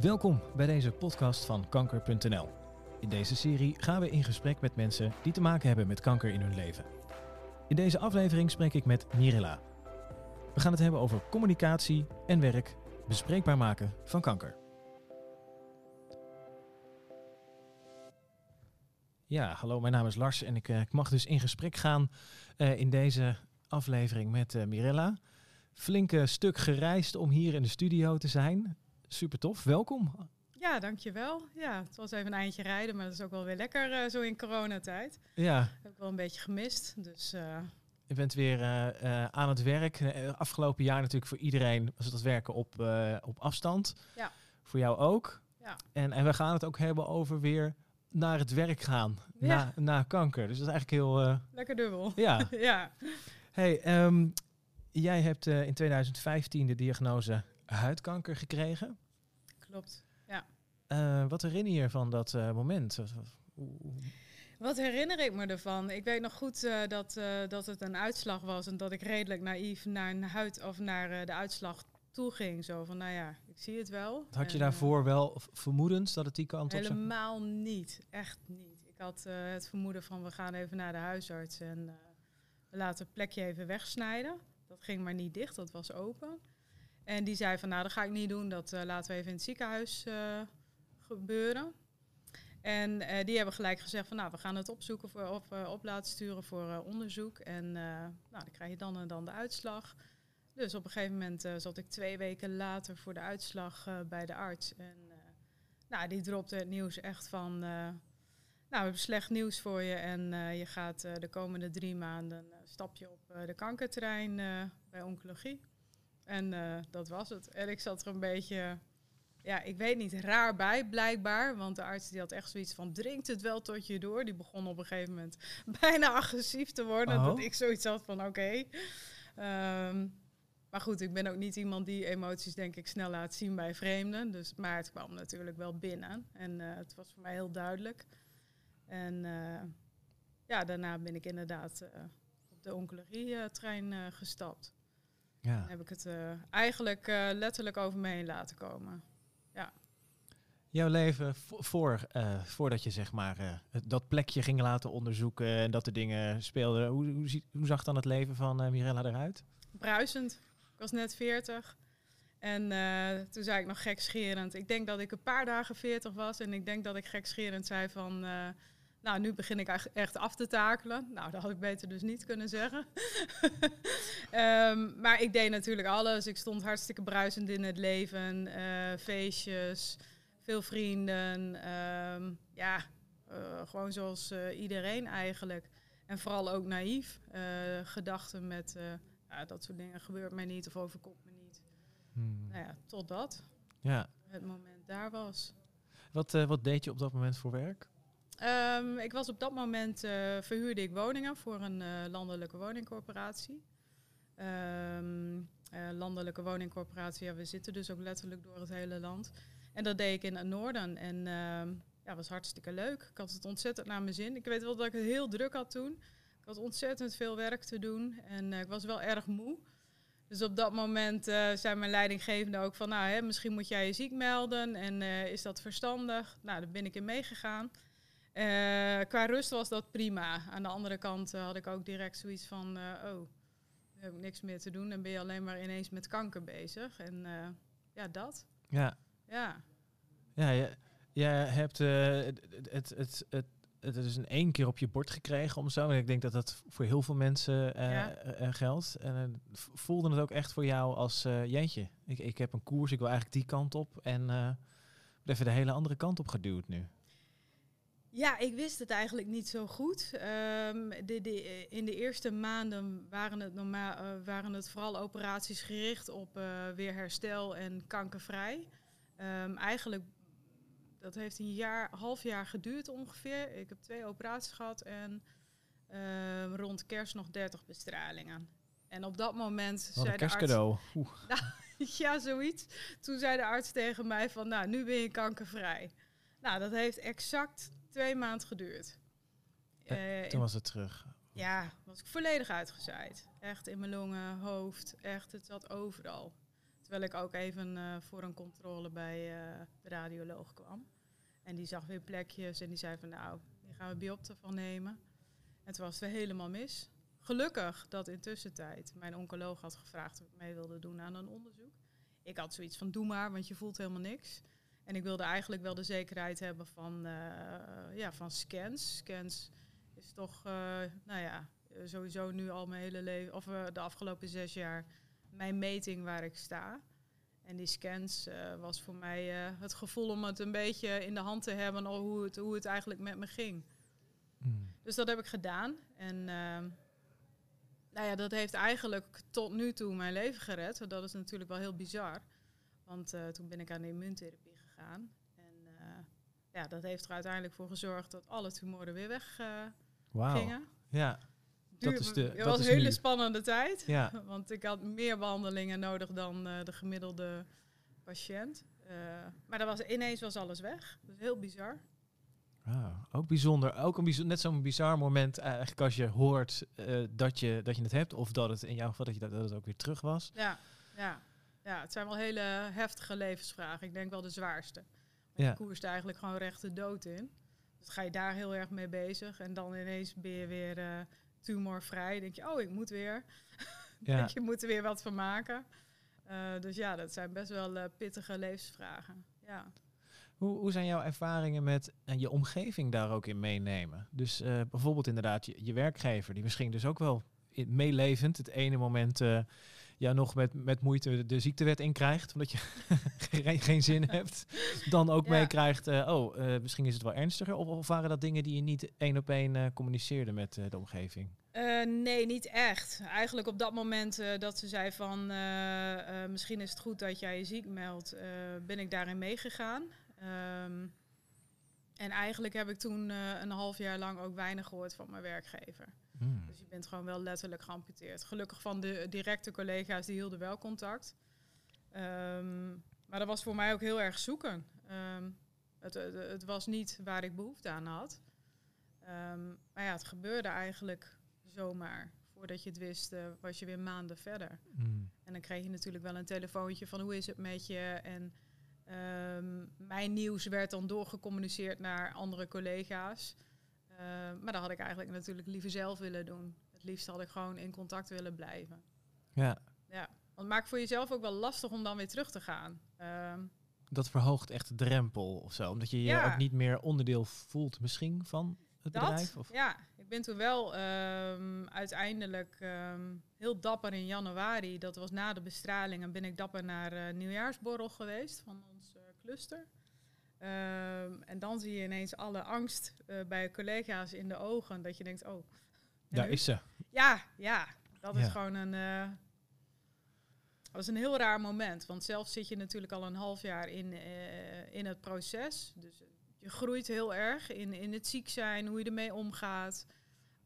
Welkom bij deze podcast van kanker.nl. In deze serie gaan we in gesprek met mensen die te maken hebben met kanker in hun leven. In deze aflevering spreek ik met Mirella. We gaan het hebben over communicatie en werk, bespreekbaar maken van kanker. Ja, hallo, mijn naam is Lars en ik, eh, ik mag dus in gesprek gaan eh, in deze aflevering met eh, Mirella. Flinke stuk gereisd om hier in de studio te zijn. Super tof, welkom. Ja, dankjewel. Ja, het was even een eindje rijden, maar dat is ook wel weer lekker eh, zo in coronatijd. Ja, Heb ik wel een beetje gemist. Dus eh, je bent weer eh, aan het werk. Afgelopen jaar natuurlijk voor iedereen was het werken op, op afstand. Ja. Voor jou ook. ja. En, en we gaan het ook hebben over weer naar het werk gaan. Ja. Na, na kanker. Dus dat is eigenlijk heel... lekker dubbel. ja. ja. Hey, ehm, jij hebt in 2015 de diagnose huidkanker gekregen. Klopt. Eh, wat herinner je van dat eh, moment? Wat- herinner ik me ervan? Ik weet nog goed eh, dat, dat het een uitslag was en dat ik redelijk naïef naar een huid of naar de uitslag toe ging. Zo van, nou ja, ik zie het wel. Had je daarvoor wel vermoedens dat het die kant op zou... Helemaal niet, echt niet. Ik had het vermoeden van we gaan even naar de huisarts en we laten het plekje even wegsnijden. Dat ging maar niet dicht, dat was open. En die zei van nou dat ga ik niet doen, dat eh, laten we even in het ziekenhuis eh, gebeuren. En eh, die hebben gelijk gezegd van nou we gaan het opzoeken of op laten sturen voor onderzoek. En nou, dan krijg je dan en dan de uitslag. Dus op een gegeven moment zat ik twee weken later voor de uitslag bij de arts. En nou, die dropte het nieuws echt van... nou, we hebben slecht nieuws voor je en je gaat de komende drie maanden uh, stap je op de kankerterrein bij oncologie. En eh, dat was het. En ik zat er een beetje, ja, ik weet niet, raar bij blijkbaar. Want de arts die had echt zoiets van, dringt het wel tot je door? Die begon op een gegeven moment bijna agressief te worden. Oh. Dat ik zoiets had van, oké. Ehm, maar goed, ik ben ook niet iemand die emoties denk ik snel laat zien bij vreemden. Dus, maar het kwam natuurlijk wel binnen. En eh, het was voor mij heel duidelijk. En eh, ja, daarna ben ik inderdaad op de oncologie-trein gestapt. Ja. Heb ik het eh, eigenlijk eh, letterlijk over me heen laten komen. Jouw leven vo- voor, eh, voordat je zeg maar dat plekje ging laten onderzoeken en dat de dingen speelden. Hoe, hoe, ziet- hoe zag dan het leven van Mirella eruit? Bruisend. Ik was net 40. En toen zei ik nog gekscherend. Ik denk dat ik een paar dagen 40 was. En ik denk dat ik gekscherend zei van... nou, nu begin ik echt- echt af te takelen. Nou, dat had ik beter dus niet kunnen zeggen. Ehm, maar ik deed natuurlijk alles. Ik stond hartstikke bruisend in het leven. eh, feestjes, veel vrienden. ehm, ja, eh, gewoon zoals eh, iedereen eigenlijk. En vooral ook naïef. gedachten met... ja, dat soort dingen gebeurt mij niet of overkomt me niet. Hmm. Nou ja, totdat Ja. het moment daar was. Wat, wat deed je op dat moment voor werk? Ehm, ik was op dat moment, eh, verhuurde ik woningen voor een eh, landelijke woningcorporatie. Ehm, eh, landelijke woningcorporatie, ja, we zitten dus ook letterlijk door het hele land. En dat deed ik in het noorden en ehm ja, was hartstikke leuk. Ik had het ontzettend naar mijn zin. Ik weet wel dat ik het heel druk had toen. Ik had ontzettend veel werk te doen en ik was wel erg moe. Dus op dat moment zei mijn leidinggevende ook van, nou, hè, misschien moet jij je ziek melden en is dat verstandig? Nou, daar ben ik in meegegaan. Eh, qua rust was dat prima. Aan de andere kant eh, had ik ook direct zoiets van, eh, oh, nu heb ik niks meer te doen en ben je alleen maar ineens met kanker bezig. En ja, dat. Ja, Ja. ja je hebt het, het, het, het, het is in één keer op je bord gekregen om zo. En ik denk dat dat voor heel veel mensen Ja. geldt. En voelde het ook echt voor jou als jeetje. Ik, ik heb een koers, ik wil eigenlijk die kant op. En word even de hele andere kant op geduwd nu. Ja, ik wist het eigenlijk niet zo goed. Ehm, de, de, in de eerste maanden waren het, normaal, eh, waren het vooral operaties gericht op eh, weer herstel en kankervrij. Ehm, eigenlijk, dat heeft een jaar, half jaar geduurd ongeveer. Ik heb twee operaties gehad en ehm, rond kerst nog 30 bestralingen. En op dat moment Wat zei een de arts... kerstcadeau. Oeh. Ja, zoiets. Toen zei de arts tegen mij van, nou, nu ben je kankervrij. Nou, dat heeft exact twee maanden geduurd. Eh, Toen was het terug. ja, was ik volledig uitgezaaid. Echt in mijn longen, hoofd, echt, het zat overal. Terwijl ik ook even eh, voor een controle bij de radioloog kwam. En die zag weer plekjes en die zei van nou, die gaan we biopte van nemen. En toen was het weer helemaal mis. Gelukkig dat intussen tijd mijn oncoloog had gevraagd of ik mee wilde doen aan een onderzoek. Ik had zoiets van doe maar, want je voelt helemaal niks. En ik wilde eigenlijk wel de zekerheid hebben van, eh, ja, van scans. Scans is toch, uh, nou ja, sowieso nu al mijn hele leven, of uh, de afgelopen zes jaar, mijn meting waar ik sta. En die scans uh, was voor mij het gevoel om het een beetje in de hand te hebben, al hoe het, hoe het eigenlijk met me ging. Mm. Dus dat heb ik gedaan. En ehm, nou ja, dat heeft eigenlijk tot nu toe mijn leven gered. Dat is natuurlijk wel heel bizar. Want toen ben ik aan de immuuntherapie gegaan. En ja, dat heeft er uiteindelijk voor gezorgd dat alle tumoren weer weg wow. gingen. Ja. Dat is de, het was een hele spannende tijd. Ja. Want ik had meer behandelingen nodig dan uh, de gemiddelde patiënt. Uh, maar dat was, ineens was alles weg. Dat is heel bizar. Ah, ook bijzonder. Ook een bijzonder, net zo'n bizar moment eigenlijk als je hoort uh, dat, je, dat je het hebt. Of dat het in jouw geval dat, je, dat, dat het ook weer terug was. Ja, ja, ja, het zijn wel hele heftige levensvragen. Ik denk wel de zwaarste. Ja. Je koerst eigenlijk gewoon recht de dood in. Dus ga je daar heel erg mee bezig. En dan ineens ben je weer uh, tumorvrij. denk je, oh, ik moet weer. Ja. denk je moet er weer wat van maken. Uh, dus ja, dat zijn best wel uh, pittige levensvragen. Ja. Hoe, hoe zijn jouw ervaringen met en je omgeving daar ook in meenemen? Dus bijvoorbeeld inderdaad je, je werkgever, die misschien dus ook wel meelevend het ene moment ja, nog met, met moeite de ziektewet inkrijgt, omdat je geen, geen zin hebt, dan ook ja. meekrijgt, uh, oh, uh, misschien is het wel ernstiger. Of, of, waren dat dingen die je niet één op één uh, communiceerde met de omgeving? nee, niet echt. Eigenlijk op dat moment dat ze zei van, misschien is het goed dat jij je ziek meldt, ben ik daarin meegegaan. Um, en eigenlijk heb ik toen een half jaar lang ook weinig gehoord van mijn werkgever. Hmm. Dus je bent gewoon wel letterlijk geamputeerd. Gelukkig van de directe collega's, die hielden wel contact. Um, maar dat was voor mij ook heel erg zoeken. Um, het, het, het, was niet waar ik behoefte aan had. Um, maar ja, het gebeurde eigenlijk zomaar. Voordat je het wist, uh, was je weer maanden verder. Hmm. En dan kreeg je natuurlijk wel een telefoontje van hoe is het met je. En mijn nieuws werd dan doorgecommuniceerd naar andere collega's. Uh, maar dat had ik eigenlijk natuurlijk liever zelf willen doen. Het liefst had ik gewoon in contact willen blijven. Ja. Ja, want het maakt voor jezelf ook wel lastig om dan weer terug te gaan. Uh, dat verhoogt echt de drempel of zo, omdat je je ook niet meer onderdeel voelt misschien van het dat, bedrijf? Of? Ja, ik ben toen wel um, uiteindelijk um, heel dapper in januari, dat was na de bestraling, en ben ik dapper naar uh, nieuwjaarsborrel geweest van ons uh, cluster. Um, en dan zie je ineens alle angst uh, bij collega's in de ogen. Dat je denkt, oh. Daar is ze. Ja, ja. Dat ja. is gewoon een. Uh, dat is een heel raar moment. Want zelf zit je natuurlijk al een half jaar in, uh, in het proces. Dus je groeit heel erg in, in het ziek zijn, hoe je ermee omgaat.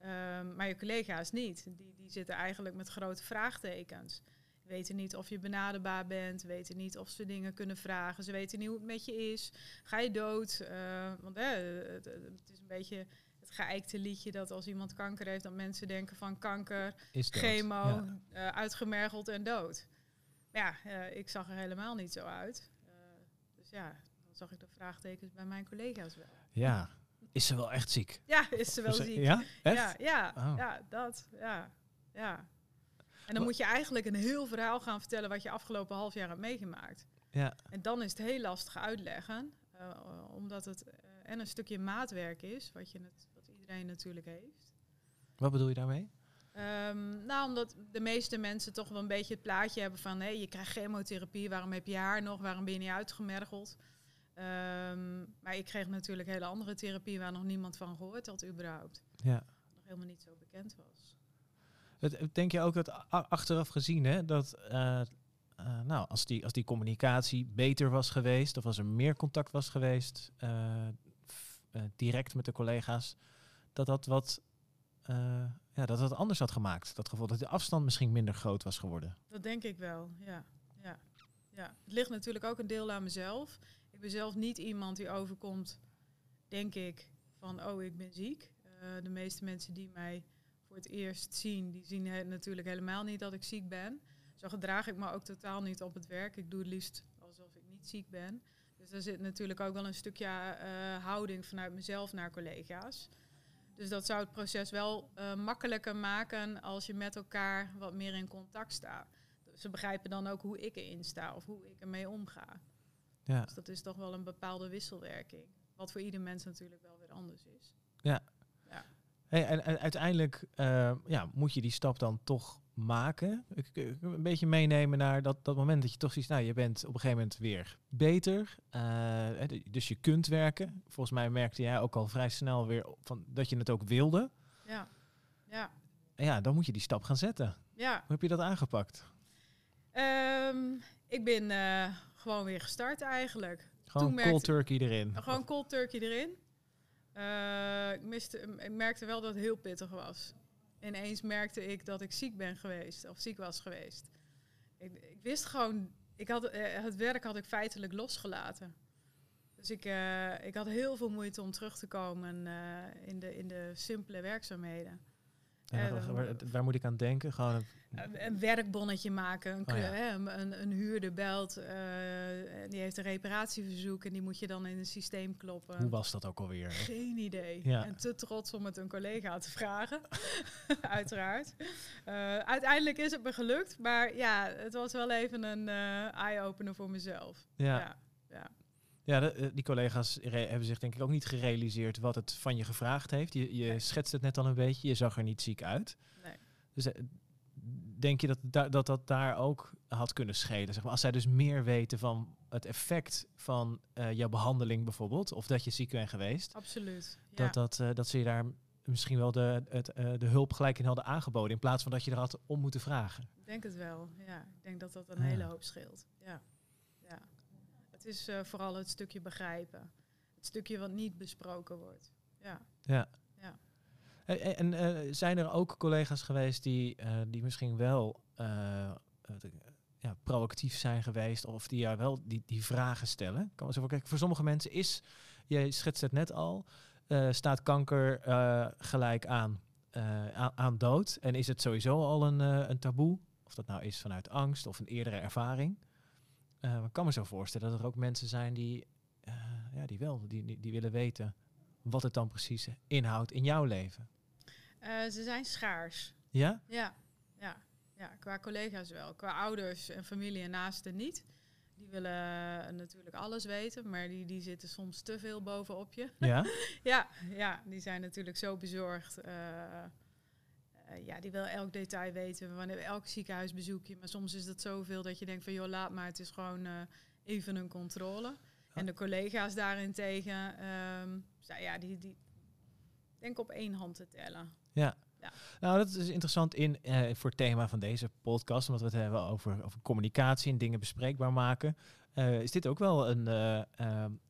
Um, maar je collega's niet. Die, die zitten eigenlijk met grote vraagtekens weten niet of je benaderbaar bent, weten niet of ze dingen kunnen vragen, ze weten niet hoe het met je is. Ga je dood? Uh, want het, het, is een beetje het geëikte liedje dat als iemand kanker heeft, dat mensen denken van kanker, chemo, ja. uh, uitgemergeld en dood. Maar ja, ik zag er helemaal niet zo uit. dus ja, dan zag ik de vraagtekens bij mijn collega's wel. Ja, is ze wel echt ziek? Ja, is ze wel ziek. Ja, echt? Ja, ja, oh. ja dat, ja, ja. En dan moet je eigenlijk een heel verhaal gaan vertellen wat je afgelopen half jaar hebt meegemaakt. Ja. En dan is het heel lastig uitleggen, uh, omdat het uh, en een stukje maatwerk is, wat, je het, wat iedereen natuurlijk heeft. Wat bedoel je daarmee? Um, nou, omdat de meeste mensen toch wel een beetje het plaatje hebben van... hé, je krijgt chemotherapie, waarom heb je haar nog? Waarom ben je niet uitgemergeld? Um, maar ik kreeg natuurlijk hele andere therapie... waar nog niemand van gehoord had überhaupt. Ja. Nog helemaal niet zo bekend was. Denk je ook dat achteraf gezien, hè, dat uh, uh, nou, als, die, als die communicatie beter was geweest, of als er meer contact was geweest, uh, direct met de collega's, dat dat wat ja, dat anders had gemaakt. Dat gevoel dat de afstand misschien minder groot was geworden. Dat denk ik wel, ja. ja. ja. Het ligt natuurlijk ook een deel aan mezelf. Ik ben zelf niet iemand die overkomt, denk ik, van oh, ik ben ziek. de meeste mensen die mij voor het eerst zien, die zien he natuurlijk helemaal niet dat ik ziek ben. Zo gedraag ik me ook totaal niet op het werk. Ik doe het liefst alsof ik niet ziek ben. Dus er zit natuurlijk ook wel een stukje uh, houding vanuit mezelf naar collega's. Dus dat zou het proces wel uh, makkelijker maken als je met elkaar wat meer in contact staat. Ze begrijpen dan ook hoe ik erin sta of hoe ik ermee omga. Ja. Dus dat is toch wel een bepaalde wisselwerking. Wat voor ieder mens natuurlijk wel weer anders is. Ja. ja. Hey, en, en, uiteindelijk uh, ja, moet je die stap dan toch maken. Ik, een beetje meenemen naar dat, dat moment dat je toch ziet, nou, je bent op een gegeven moment weer beter. Uh, dus je kunt werken. Volgens mij merkte jij ook al vrij snel weer van dat je het ook wilde. Ja. Ja. En ja, dan moet je die stap gaan zetten. Ja. Hoe heb je dat aangepakt? Um, ik ben uh, gewoon weer gestart eigenlijk. Gewoon cold turkey erin. Gewoon cold turkey erin. Uh, ik, miste, merkte wel dat het heel pittig was ineens merkte ik dat ik ziek ben geweest, of ziek was geweest. Ik, ik wist gewoon, ik had, eh, het werk had ik feitelijk losgelaten. Dus ik, uh, ik had heel veel moeite om terug te komen in, de, in de simpele werkzaamheden. Ja, waar, waar, moet ik aan denken? Gewoon een, een werkbonnetje maken. Een, oh, hè, een, een, huurder belt, uh, die heeft een reparatieverzoek en die moet je dan in een systeem kloppen. Hoe was dat ook alweer? Geen idee. Ja. En te trots om het een collega te vragen, uiteraard. Uh, uiteindelijk is het me gelukt, maar ja, het was wel even een uh, eye-opener voor mezelf. ja. ja. Ja, de, eh, die collega's hebben zich denk ik ook niet gerealiseerd wat het van je gevraagd heeft. Je, je schetst het net al een beetje, je zag er niet ziek uit. Nee. Dus eh, denk je dat, dat dat daar ook had kunnen schelen? Zeg maar, als zij dus meer weten van het effect van uh, jouw behandeling bijvoorbeeld, of dat je ziek bent geweest. Absoluut. Dat, dat, uh, dat ze je daar misschien wel de, het, de hulp gelijk in hadden aangeboden, in plaats van dat je er had om moeten vragen. Ik denk het wel, ja. Ik denk dat dat een hele hoop scheelt, ja. Het is uh, vooral het stukje begrijpen. Het stukje wat niet besproken wordt. Ja. Ja. ja. En, en uh, zijn er ook collega's geweest die, uh, die misschien wel ja, proactief zijn geweest of die jou wel die, die vragen stellen? Kan zo kijken. Voor sommige mensen is, je schetst het net al, staat kanker gelijk aan, aan, aan, dood. En is het sowieso al een, een taboe? Of dat nou is vanuit angst of een eerdere ervaring? Uh, ik kan me zo voorstellen dat er ook mensen zijn die, uh, ja, die wel, die, die, die, willen weten wat het dan precies inhoudt in jouw leven. Uh, ze zijn schaars. Ja? Ja, ja, ja, qua collega's wel. Qua ouders en familie en naasten niet. Die willen natuurlijk alles weten, maar die, die zitten soms te veel bovenop je. Ja? ja, ja, die zijn natuurlijk zo bezorgd. Eh, ja, die wil elk detail weten, wanneer elk ziekenhuisbezoek je. Maar soms is dat zoveel dat je denkt van joh, laat maar, het is gewoon uh, even een controle. En de collega's daarentegen, um, ja, die, die denk op één hand te tellen. Ja. ja. Nou, dat is interessant in, uh, voor het thema van deze podcast, omdat we het hebben over, over communicatie en dingen bespreekbaar maken. Uh, is dit ook wel een, uh,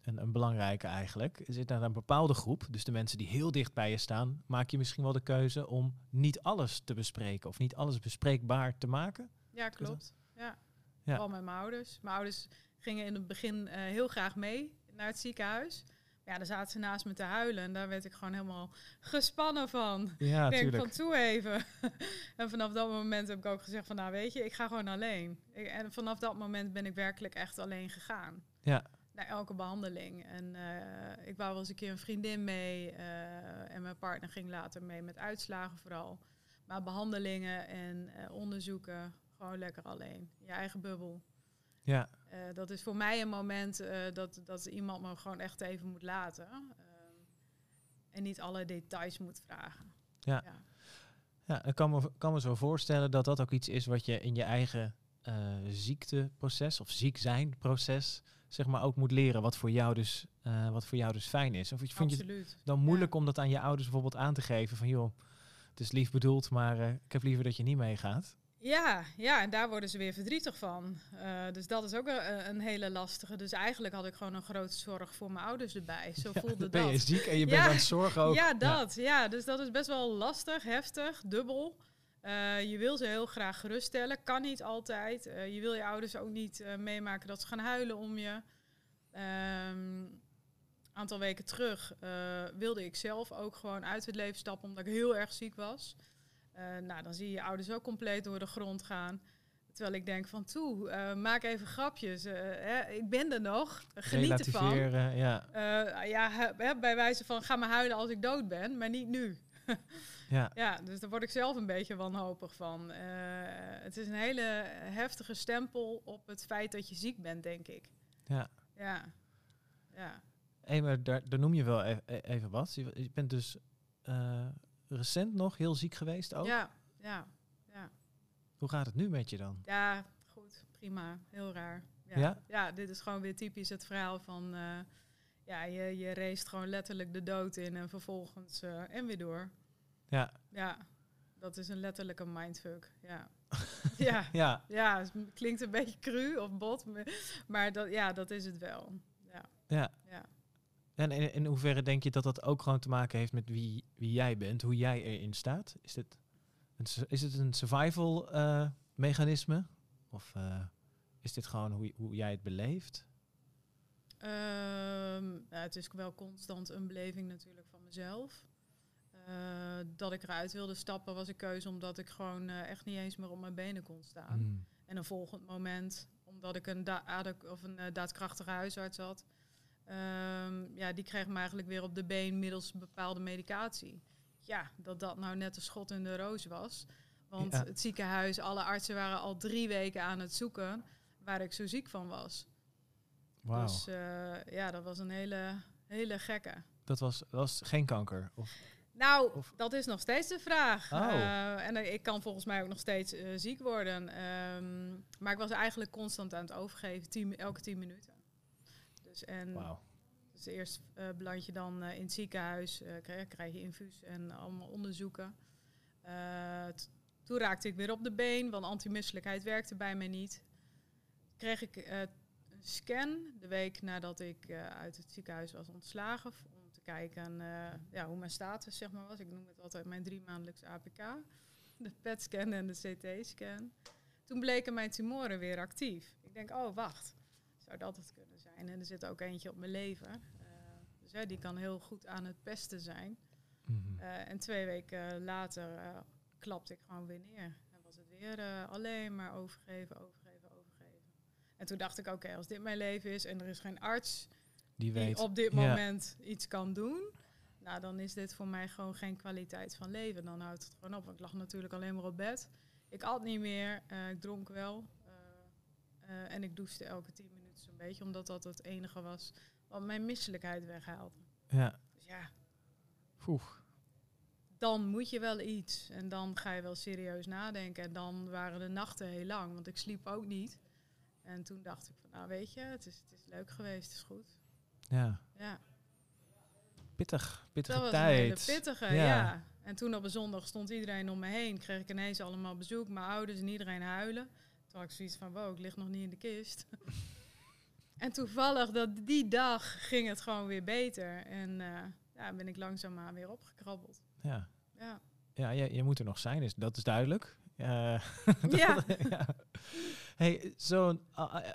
een, een, belangrijke eigenlijk? Zit naar een bepaalde groep, dus de mensen die heel dicht bij je staan, maak je misschien wel de keuze om niet alles te bespreken of niet alles bespreekbaar te maken? Ja, klopt. Ja. ja. Vooral met mijn ouders. Mijn ouders gingen in het begin heel graag mee naar het ziekenhuis. Ja, dan zaten ze naast me te huilen en daar werd ik gewoon helemaal gespannen van. Ja, ik denk van toe even. en vanaf dat moment heb ik ook gezegd van nou weet je, ik ga gewoon alleen. en vanaf dat moment ben ik werkelijk echt alleen gegaan. Ja. Naar elke behandeling. En uh, ik wou wel eens een keer een vriendin mee uh, en mijn partner ging later mee met uitslagen vooral. Maar behandelingen en uh, onderzoeken gewoon lekker alleen. Je eigen bubbel. Ja. Uh, dat is voor mij een moment uh, dat, dat iemand me gewoon echt even moet laten. Uh, en niet alle details moet vragen. Ja. ja. ja ik kan me, kan me zo voorstellen dat dat ook iets is wat je in je eigen ziekteproces of ziek zijn proces zeg maar ook moet leren wat voor jou dus, wat voor jou dus fijn is. Of vind je het dan moeilijk ja. om dat aan je ouders bijvoorbeeld aan te geven van joh, het is lief bedoeld, maar ik heb liever dat je niet meegaat. Ja, ja, en daar worden ze weer verdrietig van. Uh, dus dat is ook een, een, hele lastige. Dus eigenlijk had ik gewoon een grote zorg voor mijn ouders erbij. Zo ja, voelde ben dat. Ben je ziek en je bent aan het zorgen ook. Ja, dat. Ja. ja. dus dat is best wel lastig, heftig, dubbel. Uh, je wil ze heel graag geruststellen, kan niet altijd. Uh, je wil je ouders ook niet meemaken dat ze gaan huilen om je. Een um, aantal weken terug wilde ik zelf ook gewoon uit het leven stappen omdat ik heel erg ziek was. Uh, nou, dan zie je je ouders ook compleet door de grond gaan. Terwijl ik denk van toe, eh, maak even grapjes. eh, hè, ik ben er nog. Geniet ervan. Ja. Eh, ja, hè, bij wijze van ga maar huilen als ik dood ben, maar niet nu. ja. Ja, dus daar word ik zelf een beetje wanhopig van. Eh, het is een hele heftige stempel op het feit dat je ziek bent, denk ik. Ja. Ja. Ja. Hé, maar daar, daar noem je wel e- e- even wat. Je, bent dus eh, recent nog heel ziek geweest ook. Ja, ja, ja. Hoe gaat het nu met je dan? Ja, goed, prima. Heel raar. Ja, Ja? ja? dit is gewoon weer typisch het verhaal van... eh, ja, je, je race gewoon letterlijk de dood in en vervolgens... eh, en weer door. Ja. Ja, dat is een letterlijke mindfuck. Ja. ja. Ja, Ja, het klinkt een beetje cru of bot, maar- maar dat, ja, dat is het wel. Ja, ja. ja. En in, hoeverre denk je dat dat ook gewoon te maken heeft met wie, wie jij bent, hoe jij erin staat? Is dit een, is het een survival eh, mechanisme? Of eh, is dit gewoon hoe, hoe jij het beleeft? Ehm, ja, het is wel constant een beleving natuurlijk van mezelf. Eh, dat ik eruit wilde stappen was een keuze omdat ik gewoon echt niet eens meer op mijn benen kon staan. Hmm. En een volgend moment, omdat ik een, da- of een daadkrachtige huisarts had, ehm, ja, die kreeg me eigenlijk weer op de been middels bepaalde medicatie. Ja, dat dat nou net een schot in de roos was. Want Ja. het ziekenhuis, alle artsen waren al drie weken aan het zoeken waar ik zo ziek van was. Dus eh, ja, dat was een hele, hele gekke. dat was, was geen kanker? Of, Nou, Of- dat is nog steeds de vraag. Oh. Eh, en ik kan volgens mij ook nog steeds eh, ziek worden. Ehm, maar ik was eigenlijk constant aan het overgeven, tien, elke tien minuten. Dus, en, wauw. dus eerst eh beland je dan eh, in het ziekenhuis, eh, krijg, krijg je infuus en allemaal onderzoeken. Toen raakte ik weer op de been, want antimisselijkheid werkte bij mij niet. Kreeg ik een scan de week nadat ik uit het ziekenhuis was ontslagen. Om te kijken ja, hoe mijn status zeg maar, was. Ik noem het altijd mijn drie maandelijkse APK. De PET-scan en de CT-scan. Toen bleken mijn tumoren weer actief. Ik denk, oh wacht, zou dat het kunnen zijn? En er zit ook eentje op mijn lever. Eh, dus hè, die kan heel goed aan het pesten zijn. Mhm. Eh, en twee weken later eh, klapte ik gewoon weer neer. En was het weer alleen maar overgeven, overgeven, overgeven. En toen dacht ik, oké, als dit mijn leven is en er is geen arts Die die weet. op dit Ja. moment iets kan doen, nou dan is dit voor mij gewoon geen kwaliteit van leven. Dan houdt het gewoon op. Want ik lag natuurlijk alleen maar op bed. Ik at niet meer, ik dronk wel. en ik douchte elke tien minuten zo'n beetje, omdat dat het enige was wat mijn misselijkheid weghaalde. Ja. Dus ja, Oeh. dan moet je wel iets. En dan ga je wel serieus nadenken. En dan waren de nachten heel lang, want ik sliep ook niet. En toen dacht ik van, nou weet je, het is, het is leuk geweest, het is goed. Ja. Ja, Pittig. Pittige dat was tijd. een hele pittige, Ja. ja. En toen op een zondag stond iedereen om me heen. Kreeg ik ineens allemaal bezoek, mijn ouders en iedereen huilen. Toen had ik zoiets van, wow, ik lig nog niet in de kist. en toevallig, dat die dag ging het gewoon weer beter. En eh, ja, ben ik langzaamaan weer opgekrabbeld. Ja. Ja. Ja, je, je moet er nog zijn, is, dat is duidelijk. Eh, Ja. ja. Hey, zo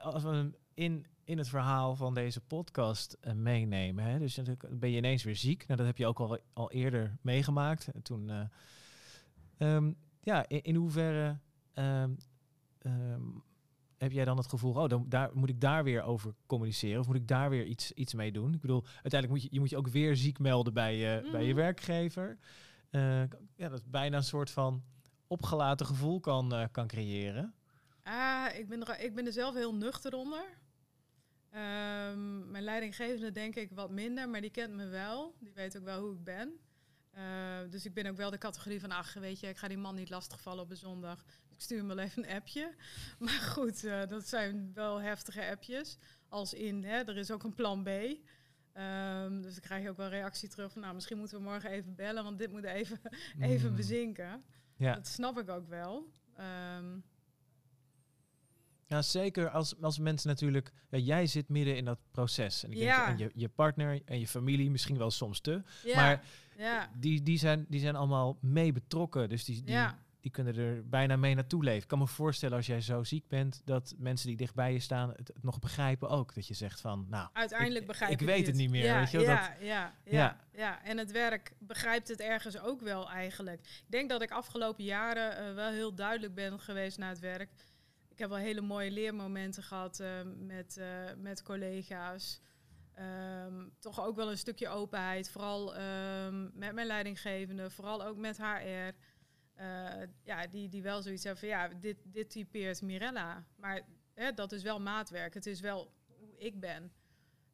als we hem in, in het verhaal van deze podcast eh, meenemen, hè, dus ben je ineens weer ziek. Nou, dat heb je ook al, al eerder meegemaakt. En Toen, eh, ehm, ja, in, in hoeverre ehm, ehm, heb jij dan het gevoel, oh, dan daar, moet ik daar weer over communiceren of moet ik daar weer iets, iets mee doen? Ik bedoel, uiteindelijk moet je, je moet je ook weer ziek melden bij je, bij je Mhm. werkgever. Eh, ja, dat bijna een soort van opgelaten gevoel kan, eh, kan creëren. Ah, ik ben, er, ik ben er zelf heel nuchter onder. Ehm, mijn leidinggevende denk ik wat minder, maar die kent me wel. Die weet ook wel hoe ik ben. Eh, dus ik ben ook wel de categorie van, ach, weet je, ik ga die man niet lastigvallen op een zondag. Ik stuur hem wel even een appje. Maar goed, eh, dat zijn wel heftige appjes. Als in, hè, er is ook een plan B. Ehm, dus dan krijg je ook wel reactie terug van, nou, misschien moeten we morgen even bellen, want dit moet even, even Mm. bezinken. Ja. Dat snap ik ook wel. Ehm, ja, zeker als, als mensen natuurlijk... Ja, jij zit midden in dat proces. En, ik denk, Ja. en je, je partner en je familie misschien wel soms te. ja, Maar ja, die, die, zijn, die zijn allemaal mee betrokken. Dus die, die. Die kunnen er bijna mee naartoe leven. Ik kan me voorstellen als jij zo ziek bent... dat mensen die dichtbij je staan het, het nog begrijpen ook. Dat je zegt van, nou... Uiteindelijk ik, begrijp ik weet het niet meer. Ja, weet je ja, dat, ja, ja, Ja. ja, En het werk begrijpt het ergens ook wel eigenlijk. Ik denk dat ik afgelopen jaren eh, wel heel duidelijk ben geweest naar het werk. Ik ik heb wel hele mooie leermomenten gehad uh, met, uh, met collega's. Um, toch ook wel een stukje openheid, vooral um, met mijn leidinggevende, vooral ook met HR. Uh, ja, die, die wel zoiets hebben van ja, dit, dit typeert Mirella. Maar hè, dat is wel maatwerk. Het is wel hoe ik ben.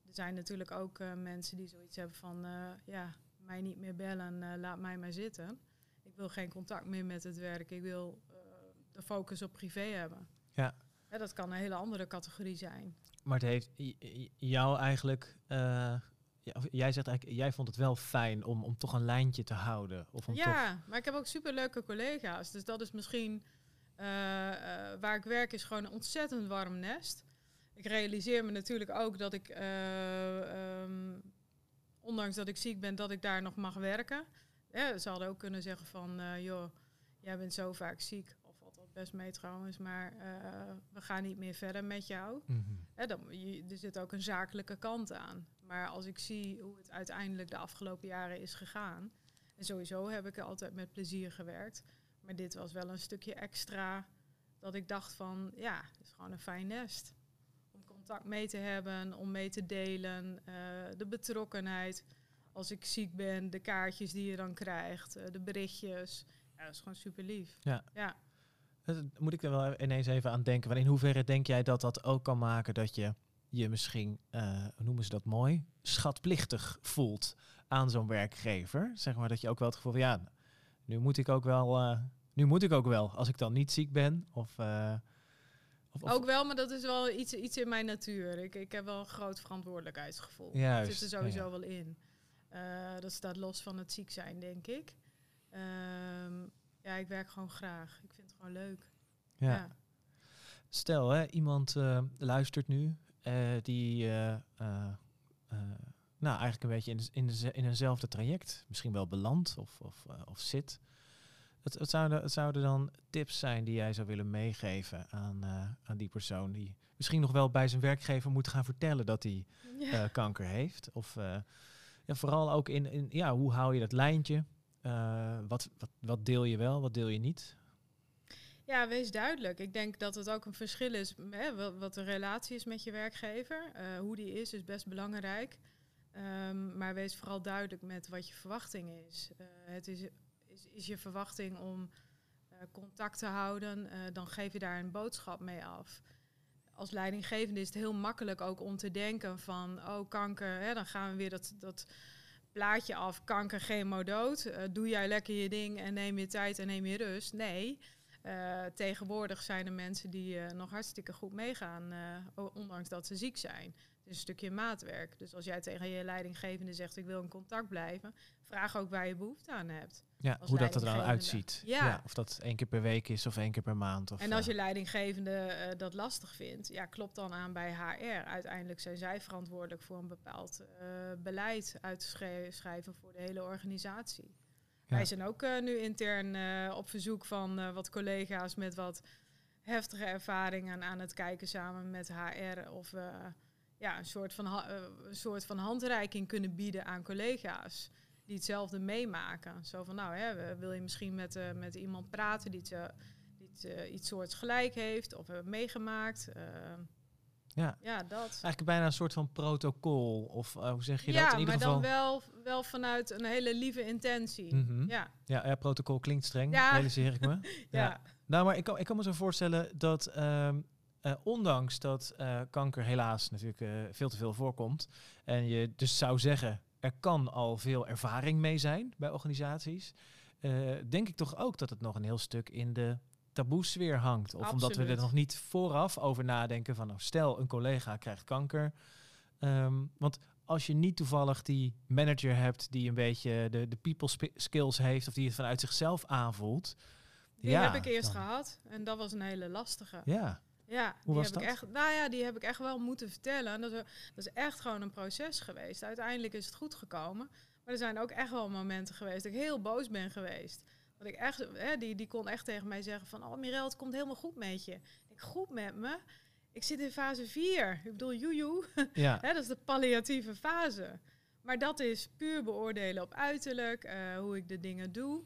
Er zijn natuurlijk ook mensen die zoiets hebben van ja, mij niet meer bellen, laat mij maar zitten. Ik wil geen contact meer met het werk. Ik wil de focus op privé hebben. Ja. ja. Dat kan een hele andere categorie zijn. Maar het heeft jou eigenlijk. Jij zegt eigenlijk, jij vond het wel fijn om, om toch een lijntje te houden. Of om ja, toch... maar ik heb ook superleuke collega's. Dus dat is misschien. Uh, uh, waar ik werk is gewoon een ontzettend warm nest. Ik realiseer me natuurlijk ook dat ik, um, ondanks dat ik ziek ben, dat ik daar nog mag werken. Ja, ze hadden ook kunnen zeggen van, joh, jij bent zo vaak ziek best mee trouwens, maar we gaan niet meer verder met jou. Mm -hmm. Hè, dan, je, er zit ook een zakelijke kant aan. Maar als ik zie hoe het uiteindelijk de afgelopen jaren is gegaan, en sowieso heb ik er altijd met plezier gewerkt, maar dit was wel een stukje extra dat ik dacht van, ja, het is gewoon een fijn nest. Om contact mee te hebben, om mee te delen, uh, de betrokkenheid. Als ik ziek ben, de kaartjes die je dan krijgt, uh, de berichtjes. Ja, dat is gewoon super lief. Ja. ja. Moet ik er wel ineens even aan denken. Want in hoeverre denk jij dat dat ook kan maken dat je je misschien, uh, noemen ze dat mooi, schatplichtig voelt aan zo'n werkgever? Zeg maar dat je ook wel het gevoel van ja, nu moet ik ook wel, uh, nu moet ik ook wel, als ik dan niet ziek ben. Of, uh, of, of ook wel, maar dat is wel iets, iets in mijn natuur. Ik, ik heb wel een groot verantwoordelijkheidsgevoel. Juist, dat zit er sowieso ja. wel in. dat staat los van het ziek zijn, denk ik. Um, ja, ik werk gewoon graag. Ik vind het gewoon leuk. Ja. ja. Stel, hè, iemand uh, luistert nu die uh, nou, eigenlijk een beetje in, in, de, in eenzelfde traject misschien wel belandt of, of, of zit. Het, het, zouden, het zouden dan tips zijn die jij zou willen meegeven aan, aan die persoon die misschien nog wel bij zijn werkgever moet gaan vertellen dat hij ja. kanker heeft. Of ja, vooral ook in, in ja, hoe hou je dat lijntje? Wat, wat, wat deel je wel, wat deel je niet? Ja, wees duidelijk. Ik denk dat het ook een verschil is hè, wat de relatie is met je werkgever. Uh, hoe die is, is best belangrijk. Um, maar wees vooral duidelijk met wat je verwachting is. Uh, het is, is, is, je verwachting om contact te houden, dan geef je daar een boodschap mee af. Als leidinggevende is het heel makkelijk ook om te denken van, oh kanker, hè, dan gaan we weer dat, dat plaatje af, kanker, chemo, dood. Doe jij lekker je ding en neem je tijd en neem je rust. Nee, uh, tegenwoordig zijn er mensen die uh, nog hartstikke goed meegaan, ondanks dat ze ziek zijn. Het is een stukje maatwerk. Dus als jij tegen je leidinggevende zegt, ik wil in contact blijven, vraag ook waar je behoefte aan hebt. Ja, hoe dat er dan uitziet. Ja. ja. Of dat één keer per week is of één keer per maand. Of, en als je leidinggevende dat lastig vindt, ja, klopt dan aan bij HR. Uiteindelijk zijn zij verantwoordelijk voor een bepaald beleid uit te schrijven voor de hele organisatie. Wij zijn ook uh, nu intern op verzoek van wat collega's met wat heftige ervaringen aan het kijken samen met HR of we ja, een, soort van een soort van handreiking kunnen bieden aan collega's die hetzelfde meemaken. Zo van, nou, hè, wil je misschien met, met iemand praten die, te, die iets soorts gelijk heeft of hebben meegemaakt. Ja. ja, dat. Eigenlijk bijna een soort van protocol, of uh, hoe zeg je ja, dat? In ieder maar geval... dan wel, wel vanuit een hele lieve intentie. Mm -hmm. ja. Ja, ja, protocol klinkt streng, ja. realiseer ik me. ja. ja. Nou, maar ik kan, ik kan me zo voorstellen dat... Um, uh, ondanks dat uh, kanker helaas natuurlijk veel te veel voorkomt. En je dus zou zeggen, er kan al veel ervaring mee zijn bij organisaties. Denk ik toch ook dat het nog een heel stuk in de taboesfeer hangt. Of Absoluut. omdat we er nog niet vooraf over nadenken van... Nou, stel, een collega krijgt kanker. Um, want als je niet toevallig die manager hebt... die een beetje de, de people skills heeft... of die het vanuit zichzelf aanvoelt... Die ja, heb ik eerst dan, gehad. En dat was een hele lastige. Ja. Ja, Hoe die was heb dat? Ik echt, nou ja, die heb ik echt wel moeten vertellen. En dat, is, dat is echt gewoon een proces geweest. Uiteindelijk is het goed gekomen. Maar er zijn ook echt wel momenten geweest dat ik heel boos ben geweest. Dat ik echt, hè, die, die kon echt tegen mij zeggen van... Oh Mirel, het komt helemaal goed met je. Ik goed met me? Ik zit in fase 4. Ik bedoel, joejoe. Ja. hè, dat is de palliatieve fase. Maar dat is puur beoordelen op uiterlijk. Uh, hoe ik de dingen doe.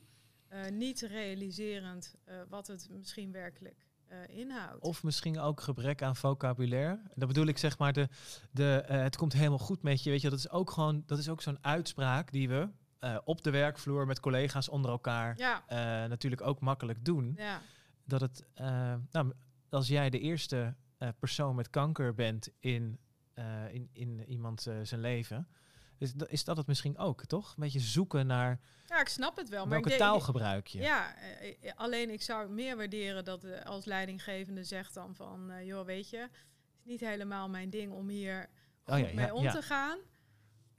Uh, niet realiserend uh, wat het misschien werkelijk eh, inhoudt. Of misschien ook gebrek aan vocabulaire. Dat bedoel ik zeg maar, de, de, eh, het komt helemaal goed met je. Weet je, dat is ook gewoon, dat is ook zo'n uitspraak die we eh, op de werkvloer met collega's onder elkaar ja, eh, natuurlijk ook makkelijk doen. ja, Dat het, eh, nou, als jij de eerste persoon met kanker bent in, in, in iemand zijn leven, is, is dat het misschien ook, toch? Een beetje zoeken naar ja, ik snap het wel. Maar welke denk- taal gebruik je. Ja, alleen ik zou meer waarderen dat als leidinggevende zegt dan van, joh, weet je, het is niet helemaal mijn ding om hier goed Oh ja, mee om ja. te gaan.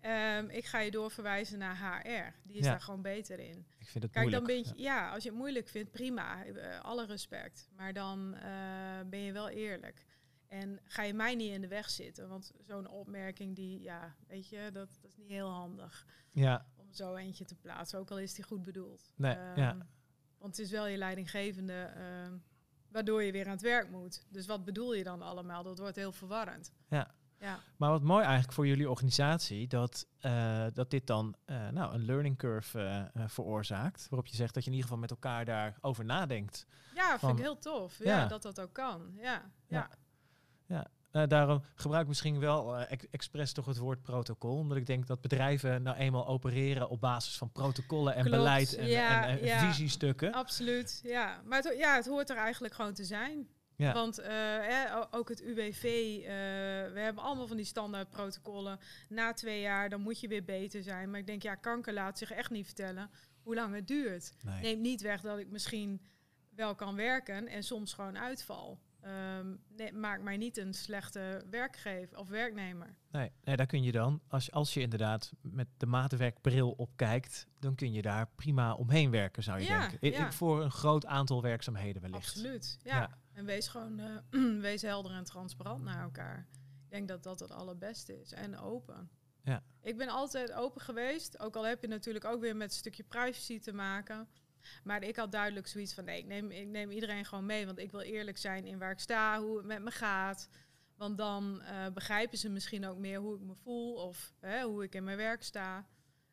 Ehm, ik ga je doorverwijzen naar HR. Die is Ja. daar gewoon beter in. Ik vind het Kijk, moeilijk. dan ben je, ja, als je het moeilijk vindt, prima, eh, alle respect. Maar dan eh, ben je wel eerlijk. En ga je mij niet in de weg zitten. Want zo'n opmerking, die, ja, weet je, dat, dat is niet heel handig Ja, om zo eentje te plaatsen. Ook al is die goed bedoeld. Nee, Ehm, ja. Want het is wel je leidinggevende, ehm, waardoor je weer aan het werk moet. Dus wat bedoel je dan allemaal? Dat wordt heel verwarrend. Ja. Ja, Maar wat mooi eigenlijk voor jullie organisatie, dat, eh, dat dit dan eh, nou, een learning curve eh, veroorzaakt. Waarop je zegt dat je in ieder geval met elkaar daarover nadenkt. ja vind ik heel tof. Ja, Ja. dat dat ook kan. Ja, Ja. ja. Eh, daarom gebruik ik misschien wel ex- expres toch het woord protocol. Omdat ik denk dat bedrijven nou eenmaal opereren op basis van protocollen en Klopt, beleid en, en, ja. visiestukken. absoluut. Ja, maar het, ja, het hoort er eigenlijk gewoon te zijn. Ja. Want eh, ook het UWV, eh, we hebben allemaal van die standaard protocollen. Na twee jaar, dan moet je weer beter zijn. Maar ik denk, ja, kanker laat zich echt niet vertellen hoe lang het duurt. Nee. Neemt niet weg dat ik misschien wel kan werken en soms gewoon uitval. Ehm nee, maakt mij niet een slechte werkgever of werknemer. Nee, nee, daar kun je dan, als, als je inderdaad met de maatwerkbril op kijkt, dan kun je daar prima omheen werken, zou je Ja, denken. Ja. Voor een groot aantal werkzaamheden wellicht. Absoluut, ja. En wees gewoon eh, wees helder en transparant naar elkaar. Ik denk dat dat het allerbeste is. En open. Ja. Ik ben altijd open geweest. Ook al heb je natuurlijk ook weer met een stukje privacy te maken. Maar ik had duidelijk zoiets van... nee, ik neem, ik neem iedereen gewoon mee. Want ik wil eerlijk zijn in waar ik sta, hoe het met me gaat. Want dan eh, begrijpen ze misschien ook meer hoe ik me voel... of hè, hoe ik in mijn werk sta.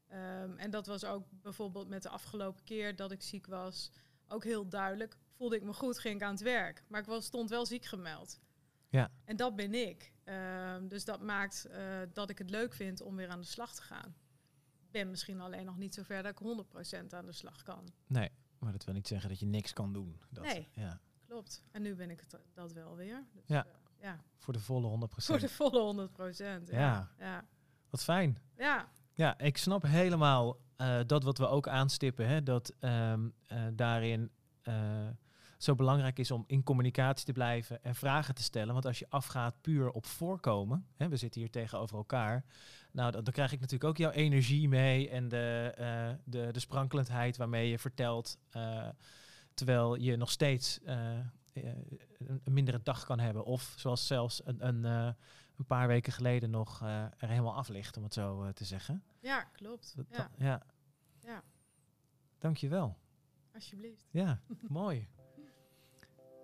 Ehm, en dat was ook bijvoorbeeld met de afgelopen keer dat ik ziek was... ook heel duidelijk. Voelde ik me goed, ging ik aan het werk. Maar ik was, stond wel ziek gemeld. Ja. En dat ben ik. Ehm, dus dat maakt eh, dat ik het leuk vind om weer aan de slag te gaan. Ik ben misschien alleen nog niet zo ver dat ik 100% aan de slag kan. Nee, maar dat wil niet zeggen dat je niks kan doen. Dat, Nee. Ja, Klopt. En nu ben ik het, dat wel weer. Dus, Ja. eh, ja. voor de volle 100%. Voor de volle 100%. Ja. Ja. Ja. Wat fijn. ja. Ja, ik snap helemaal eh, dat wat we ook aanstippen, hè, dat ehm, eh, daarin eh, zo belangrijk is om in communicatie te blijven en vragen te stellen. Want als je afgaat puur op voorkomen, hè, we zitten hier tegenover elkaar, nou dan, dan krijg ik natuurlijk ook jouw energie mee en de, eh, de, de sprankelendheid waarmee je vertelt, eh, terwijl je nog steeds eh, een, mindere dag kan hebben. Of zoals zelfs een, een, een paar weken geleden nog er helemaal af ligt, om het zo te zeggen. ja, klopt. Dat- Ja, dat- ja. Ja. Dankjewel. alsjeblieft. Ja, mooi.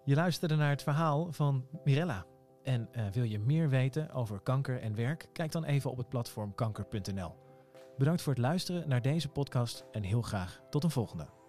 Je luisterde naar het verhaal van Mirella. En eh, wil je meer weten over kanker en werk? Kijk dan even op het platform kanker.nl. Bedankt voor het luisteren naar deze podcast en heel graag tot een volgende.